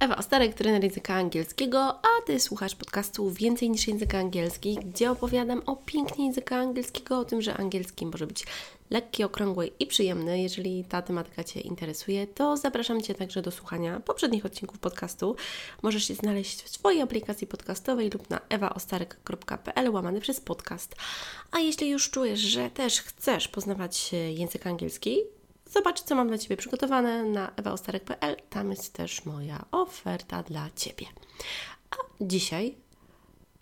Ewa Ostarek, trener języka angielskiego, a Ty słuchasz podcastu Więcej niż języka angielski, gdzie opowiadam o pięknie języka angielskiego, o tym, że angielski może być lekki, okrągły i przyjemny. Jeżeli ta tematyka Cię interesuje, to zapraszam Cię także do słuchania poprzednich odcinków podcastu. Możesz się znaleźć w swojej aplikacji podcastowej lub na ewaostarek.pl łamany przez podcast. A jeśli już czujesz, że też chcesz poznawać język angielski, Zobacz, co mam dla Ciebie przygotowane na ewaostarek.pl. Tam jest też moja oferta dla Ciebie. A dzisiaj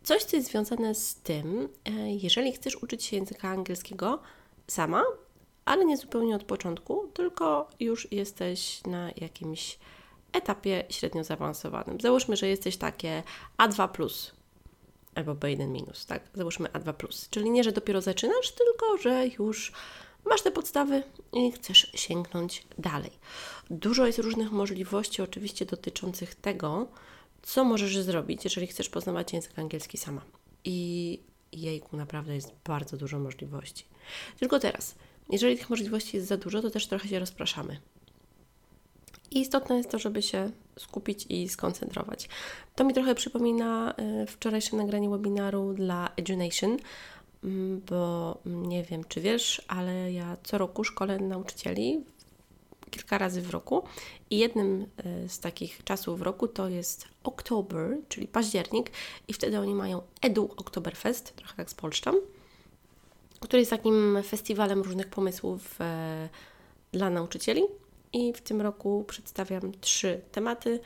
coś, co jest związane z tym, e, jeżeli chcesz uczyć się języka angielskiego sama, ale nie zupełnie od początku, tylko już jesteś na jakimś etapie średnio zaawansowanym. Załóżmy, że jesteś takie A2+, albo B1-, tak? Załóżmy A2+. Czyli nie, że dopiero zaczynasz, tylko że już masz te podstawy i chcesz sięgnąć dalej. Dużo jest różnych możliwości, oczywiście, dotyczących tego, co możesz zrobić, jeżeli chcesz poznawać język angielski sama. I jejku, naprawdę jest bardzo dużo możliwości. Tylko teraz, jeżeli tych możliwości jest za dużo, to też trochę się rozpraszamy. I istotne jest to, żeby się skupić i skoncentrować. To mi trochę przypomina y, wczorajsze nagranie webinaru dla Edunation, Mm, bo nie wiem, czy wiesz, ale ja co roku szkolę nauczycieli kilka razy w roku i jednym e, z takich czasów w roku to jest Oktober, czyli październik i wtedy oni mają Edu Oktoberfest, trochę jak z Polszczą, który jest takim festiwalem różnych pomysłów e, dla nauczycieli i w tym roku przedstawiam trzy tematy.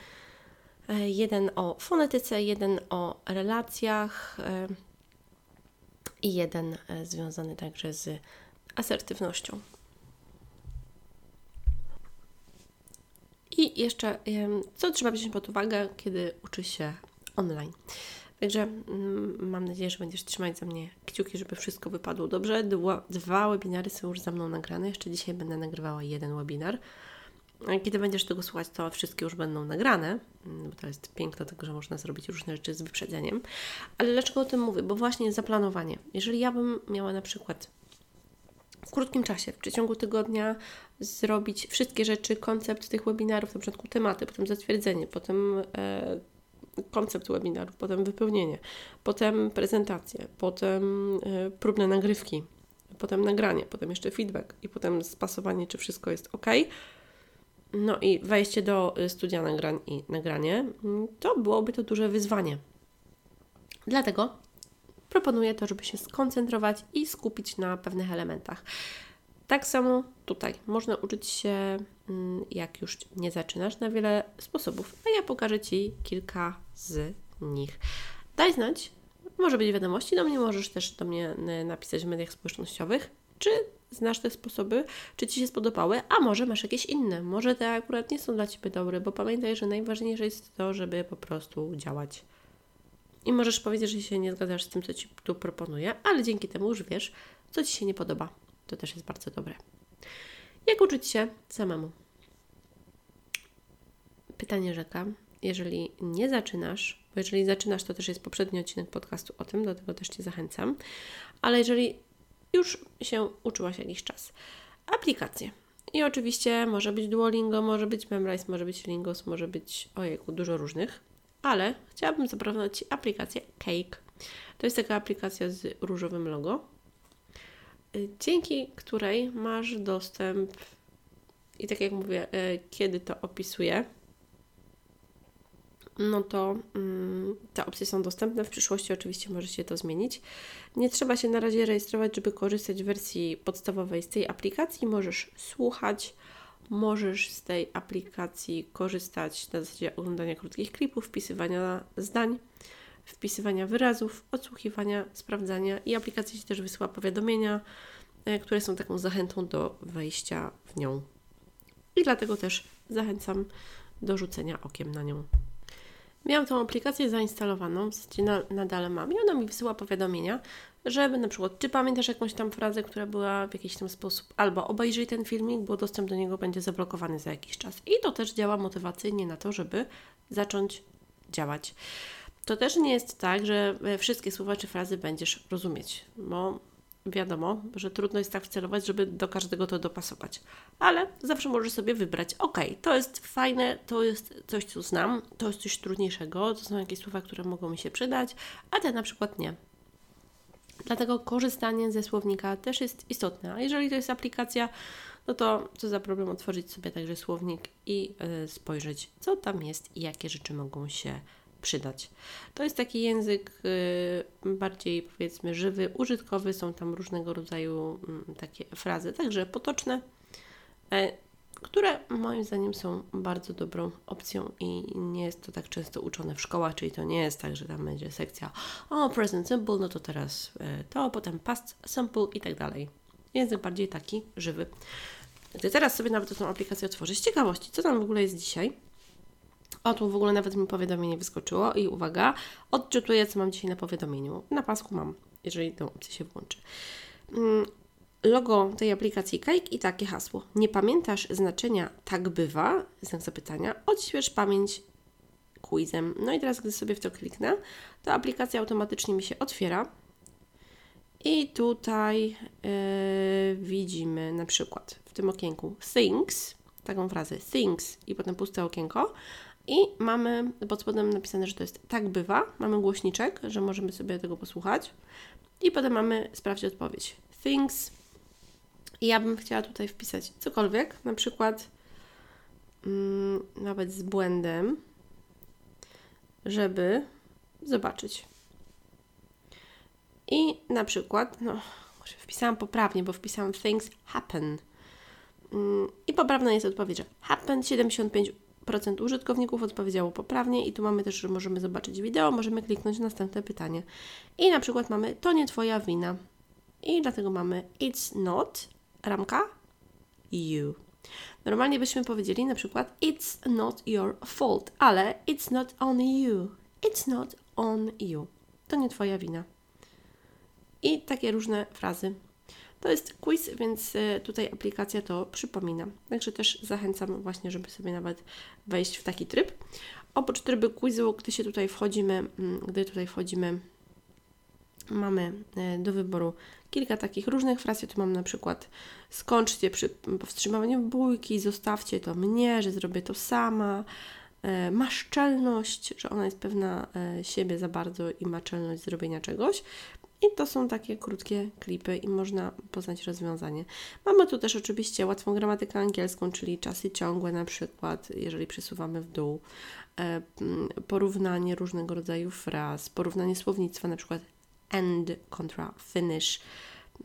E, jeden o fonetyce, jeden o relacjach, i jeden e, związany także z asertywnością. I jeszcze, co trzeba wziąć pod uwagę, kiedy uczy się online. Także mm, mam nadzieję, że będziesz trzymać za mnie kciuki, żeby wszystko wypadło dobrze. Dwa, dwa webinary są już za mną nagrane. Jeszcze dzisiaj będę nagrywała jeden webinar. Kiedy będziesz tego słuchać, to wszystkie już będą nagrane, mm, bo to jest piękno tego, że można zrobić różne rzeczy z wyprzedzeniem. Ale dlaczego o tym mówię? Bo właśnie zaplanowanie. Jeżeli ja bym miała na przykład w krótkim czasie, w przeciągu tygodnia zrobić wszystkie rzeczy, koncept tych webinarów, na przykład tematy, potem zatwierdzenie, potem e, koncept webinarów, potem wypełnienie, potem prezentacje, potem e, próbne nagrywki, potem nagranie, potem jeszcze feedback i potem spasowanie, czy wszystko jest ok, no i wejście do y, studia nagrań i nagranie, mm, to byłoby to duże wyzwanie. Dlatego proponuję to, żeby się skoncentrować i skupić na pewnych elementach. Tak samo tutaj można uczyć się, mm, jak już nie zaczynasz, na wiele sposobów, a ja pokażę Ci kilka z nich. Daj znać, może być wiadomości do mnie, możesz też do mnie napisać w mediach społecznościowych, czy znasz te sposoby, czy Ci się spodobały, a może masz jakieś inne, może te akurat nie są dla Ciebie dobre, bo pamiętaj, że najważniejsze jest to, żeby po prostu działać. I możesz powiedzieć, że się nie zgadzasz z tym, co Ci tu proponuję, ale dzięki temu już wiesz, co Ci się nie podoba. To też jest bardzo dobre. Jak uczyć się samemu? Pytanie rzeka. Jeżeli nie zaczynasz, bo jeżeli zaczynasz, to też jest poprzedni odcinek podcastu o tym, do tego też Cię zachęcam, ale jeżeli już się uczyłaś jakiś czas. Aplikacje. I oczywiście może być Duolingo, może być Memrise, może być Lingos, może być ojejku, dużo różnych, ale chciałabym zaproponować Ci aplikację Cake. To jest taka aplikacja z różowym logo, y, dzięki której masz dostęp i tak jak mówię, y, kiedy to opisuję, no to mm, te opcje są dostępne. W przyszłości oczywiście może się to zmienić. Nie trzeba się na razie rejestrować, żeby korzystać z wersji podstawowej z tej aplikacji. Możesz słuchać, możesz z tej aplikacji korzystać na zasadzie oglądania krótkich klipów, wpisywania zdań, wpisywania wyrazów, odsłuchiwania, sprawdzania i aplikacja Ci też wysyła powiadomienia, e, które są taką zachętą do wejścia w nią. I dlatego też zachęcam do rzucenia okiem na nią. Miałam tą aplikację zainstalowaną, w zasadzie na, nadal mam i ona mi wysyła powiadomienia, żeby na przykład, czy pamiętasz jakąś tam frazę, która była w jakiś tam sposób, albo obejrzyj ten filmik, bo dostęp do niego będzie zablokowany za jakiś czas. I to też działa motywacyjnie na to, żeby zacząć działać. To też nie jest tak, że wszystkie słowa czy frazy będziesz rozumieć, bo wiadomo, że trudno jest tak wcelować, żeby do każdego to dopasować. Ale zawsze możesz sobie wybrać, ok, to jest fajne, to jest coś, co znam, to jest coś trudniejszego, to są jakieś słowa, które mogą mi się przydać, a te na przykład nie. Dlatego korzystanie ze słownika też jest istotne. A jeżeli to jest aplikacja, no to co za problem otworzyć sobie także słownik i y, spojrzeć, co tam jest i jakie rzeczy mogą się przydać. To jest taki język y, bardziej powiedzmy żywy, użytkowy, są tam różnego rodzaju y, takie frazy, także potoczne, y, które moim zdaniem są bardzo dobrą opcją i nie jest to tak często uczone w szkołach, czyli to nie jest tak, że tam będzie sekcja o present simple, no to teraz e, to, potem past simple i tak dalej. Język bardziej taki żywy. Teraz sobie nawet tą aplikację otworzę z ciekawości, co tam w ogóle jest dzisiaj, o, tu w ogóle nawet mi powiadomienie wyskoczyło i uwaga, odczytuję, co mam dzisiaj na powiadomieniu. Na pasku mam, jeżeli tę opcję się włączy. Mm, logo tej aplikacji Cake i takie hasło. Nie pamiętasz znaczenia tak bywa? Znak zapytania. Odśwież pamięć quizem. No i teraz, gdy sobie w to kliknę, to aplikacja automatycznie mi się otwiera. I tutaj yy, widzimy na przykład w tym okienku things, taką frazę things i potem puste okienko. I mamy pod spodem napisane, że to jest tak bywa. Mamy głośniczek, że możemy sobie tego posłuchać. I potem mamy sprawdź odpowiedź. Things. I ja bym chciała tutaj wpisać cokolwiek, na przykład mm, nawet z błędem, żeby zobaczyć. I na przykład, no, wpisałam poprawnie, bo wpisałam things happen. Mm, I poprawna jest odpowiedź, że happen 75 procent użytkowników odpowiedziało poprawnie i tu mamy też, że możemy zobaczyć wideo, możemy kliknąć następne pytanie. I na przykład mamy to nie Twoja wina. I dlatego mamy it's not, ramka, you. Normalnie byśmy powiedzieli na przykład it's not your fault, ale it's not on you. It's not on you. To nie Twoja wina. I takie różne frazy. To jest quiz, więc e, tutaj aplikacja to przypomina. Także też zachęcam właśnie, żeby sobie nawet wejść w taki tryb. Oprócz trybu quizu, gdy się tutaj wchodzimy, mm, gdy tutaj wchodzimy, mamy e, do wyboru kilka takich różnych fraz. Ja tu mam na przykład skończcie przy powstrzymywaniu bójki, zostawcie to mnie, że zrobię to sama. E, ma szczelność, że ona jest pewna siebie za bardzo i ma czelność zrobienia czegoś. I to są takie krótkie klipy i można poznać rozwiązanie. Mamy tu też oczywiście łatwą gramatykę angielską, czyli czasy ciągłe na przykład, jeżeli przesuwamy w dół, e, porównanie różnego rodzaju fraz, porównanie słownictwa, na przykład end kontra finish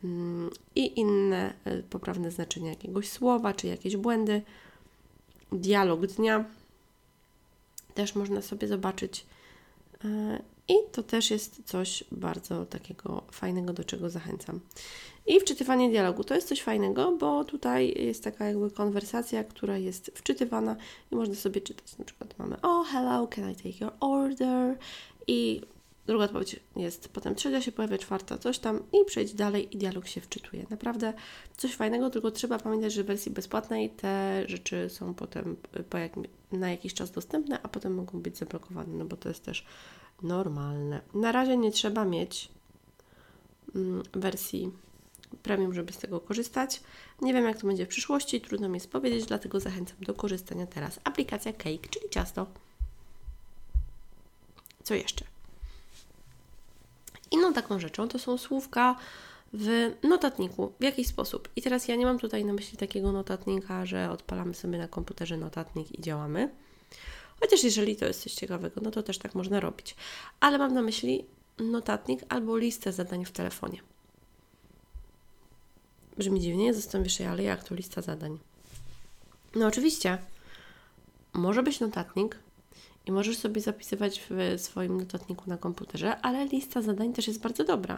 mm, i inne e, poprawne znaczenia jakiegoś słowa, czy jakieś błędy. Dialog dnia też można sobie zobaczyć e, i to też jest coś bardzo takiego fajnego, do czego zachęcam. I wczytywanie dialogu to jest coś fajnego, bo tutaj jest taka jakby konwersacja, która jest wczytywana i można sobie czytać. Na przykład mamy Oh, hello, can I take your order? I druga odpowiedź jest potem trzecia się pojawia, czwarta coś tam i przejdź dalej i dialog się wczytuje. Naprawdę coś fajnego, tylko trzeba pamiętać, że w wersji bezpłatnej te rzeczy są potem po jak, na jakiś czas dostępne, a potem mogą być zablokowane, no bo to jest też normalne. Na razie nie trzeba mieć mm, wersji premium, żeby z tego korzystać. Nie wiem, jak to będzie w przyszłości, trudno mi jest powiedzieć, dlatego zachęcam do korzystania teraz. Aplikacja Cake, czyli ciasto. Co jeszcze? Inną taką rzeczą to są słówka w notatniku. W jaki sposób? I teraz ja nie mam tutaj na myśli takiego notatnika, że odpalamy sobie na komputerze notatnik i działamy Chociaż jeżeli to jest coś ciekawego, no to też tak można robić. Ale mam na myśli notatnik albo listę zadań w telefonie. Brzmi dziwnie, zastanawiasz się, ale jak to lista zadań? No oczywiście, może być notatnik i możesz sobie zapisywać w swoim notatniku na komputerze, ale lista zadań też jest bardzo dobra.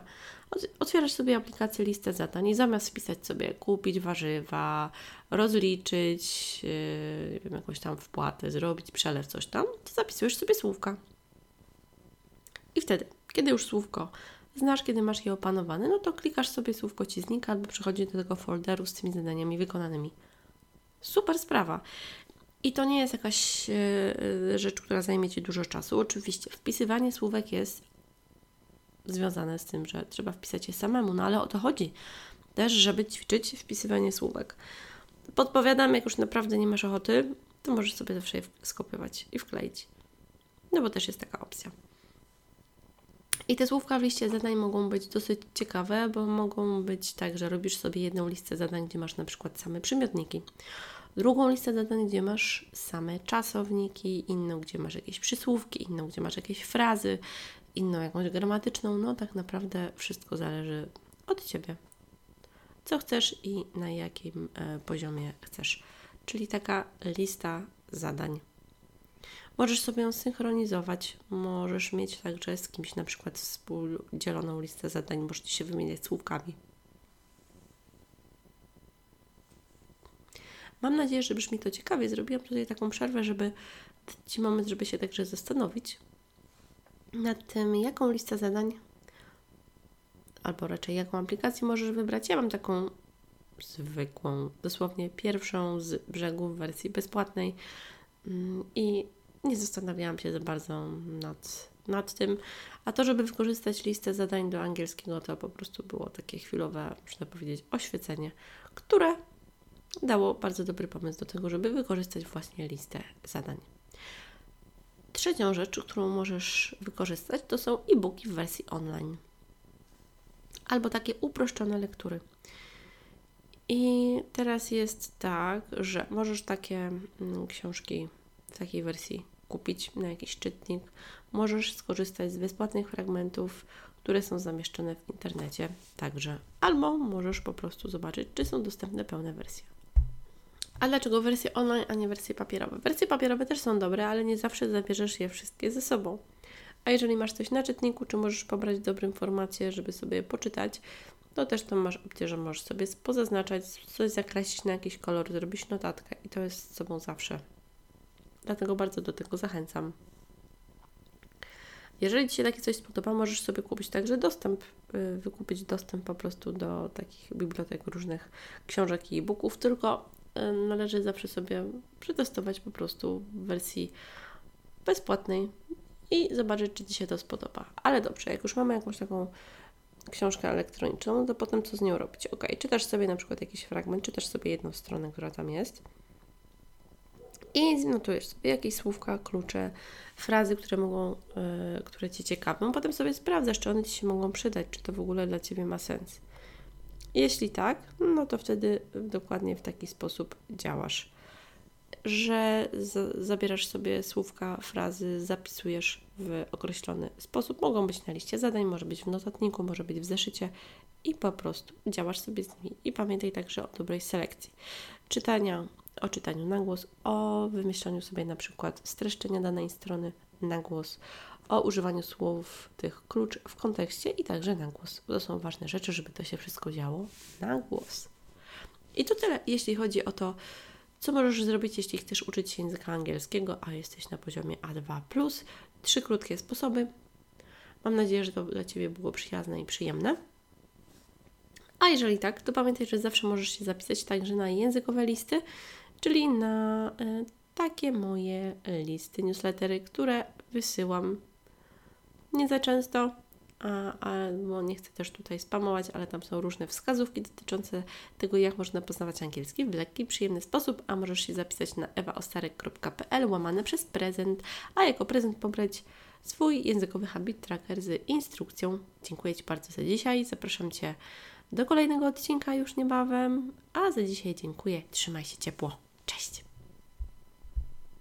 Otwierasz sobie aplikację listę zadań i zamiast wpisać sobie kupić warzywa, rozliczyć, yy, wiem, jakąś tam wpłatę, zrobić przelew, coś tam, to zapisujesz sobie słówka. I wtedy, kiedy już słówko znasz, kiedy masz je opanowane, no to klikasz sobie słówko ci znika albo przychodzi do tego folderu z tymi zadaniami wykonanymi. Super sprawa. I to nie jest jakaś e, rzecz, która zajmie Ci dużo czasu. Oczywiście wpisywanie słówek jest związane z tym, że trzeba wpisać je samemu, no ale o to chodzi też, żeby ćwiczyć wpisywanie słówek. Podpowiadam, jak już naprawdę nie masz ochoty, to możesz sobie zawsze je skopiować i wkleić. No bo też jest taka opcja. I te słówka w liście zadań mogą być dosyć ciekawe, bo mogą być tak, że robisz sobie jedną listę zadań, gdzie masz na przykład same przymiotniki, drugą listę zadań, gdzie masz same czasowniki, inną, gdzie masz jakieś przysłówki, inną, gdzie masz jakieś frazy, inną jakąś gramatyczną. No tak naprawdę wszystko zależy od Ciebie. Co chcesz i na jakim e, poziomie chcesz. Czyli taka lista zadań. Możesz sobie ją synchronizować, możesz mieć także z kimś na przykład współdzieloną listę zadań, możecie się wymieniać słówkami. Mam nadzieję, że brzmi to ciekawie. Zrobiłam tutaj taką przerwę, żeby Ci moment, żeby się także zastanowić nad tym, jaką listę zadań albo raczej jaką aplikację możesz wybrać. Ja mam taką zwykłą, dosłownie pierwszą z brzegu w wersji bezpłatnej mm, i nie zastanawiałam się za bardzo nad, nad tym. A to, żeby wykorzystać listę zadań do angielskiego, to po prostu było takie chwilowe, można powiedzieć, oświecenie, które dało bardzo dobry pomysł do tego, żeby wykorzystać właśnie listę zadań. Trzecią rzecz, którą możesz wykorzystać, to są e-booki w wersji online albo takie uproszczone lektury. I teraz jest tak, że możesz takie mm, książki w takiej wersji kupić na jakiś czytnik. Możesz skorzystać z bezpłatnych fragmentów, które są zamieszczone w internecie także. Albo możesz po prostu zobaczyć, czy są dostępne pełne wersje. A dlaczego wersje online, a nie wersje papierowe? Wersje papierowe też są dobre, ale nie zawsze zabierzesz je wszystkie ze sobą. A jeżeli masz coś na czytniku, czy możesz pobrać dobrą informację, żeby sobie poczytać, to też tam masz opcję, że możesz sobie pozaznaczać, coś zakreślić na jakiś kolor, zrobić notatkę i to jest z sobą zawsze. Dlatego bardzo do tego zachęcam. Jeżeli Ci się takie coś spodoba, możesz sobie kupić także dostęp, y, wykupić dostęp po prostu do takich bibliotek różnych książek i e-booków, tylko należy zawsze sobie przetestować po prostu w wersji bezpłatnej i zobaczyć, czy Ci się to spodoba. Ale dobrze, jak już mamy jakąś taką książkę elektroniczną, no to potem co z nią robić? Ok, czytasz sobie na przykład jakiś fragment, czytasz sobie jedną stronę, która tam jest i notujesz sobie jakieś słówka, klucze, frazy, które mogą, yy, które Ci ciekawią. Potem sobie sprawdzasz, czy one Ci się mogą przydać, czy to w ogóle dla Ciebie ma sens. Jeśli tak, no to wtedy dokładnie w taki sposób działasz że zabierasz sobie słówka, frazy, zapisujesz w określony sposób. Mogą być na liście zadań, może być w notatniku, może być w zeszycie i po prostu działasz sobie z nimi. I pamiętaj także o dobrej selekcji. Czytania, o czytaniu na głos, o wymyślaniu sobie na przykład streszczenia danej strony na głos, o używaniu słów tych klucz w kontekście i także na głos. To są ważne rzeczy, żeby to się wszystko działo na głos. I to tyle, jeśli chodzi o to, co możesz zrobić, jeśli chcesz uczyć się języka angielskiego, a jesteś na poziomie A2? Trzy krótkie sposoby. Mam nadzieję, że to dla Ciebie było przyjazne i przyjemne. A jeżeli tak, to pamiętaj, że zawsze możesz się zapisać także na językowe listy, czyli na y, takie moje listy, newslettery, które wysyłam nie za często, a, albo nie chcę też tutaj spamować, ale tam są różne wskazówki dotyczące tego, jak można poznawać angielski w lekki, przyjemny sposób, a możesz się zapisać na ewaostarek.pl łamane przez prezent, a jako prezent pobrać swój językowy habit tracker z instrukcją. Dziękuję Ci bardzo za dzisiaj, zapraszam Cię do kolejnego odcinka już niebawem, a za dzisiaj dziękuję, trzymaj się ciepło, cześć!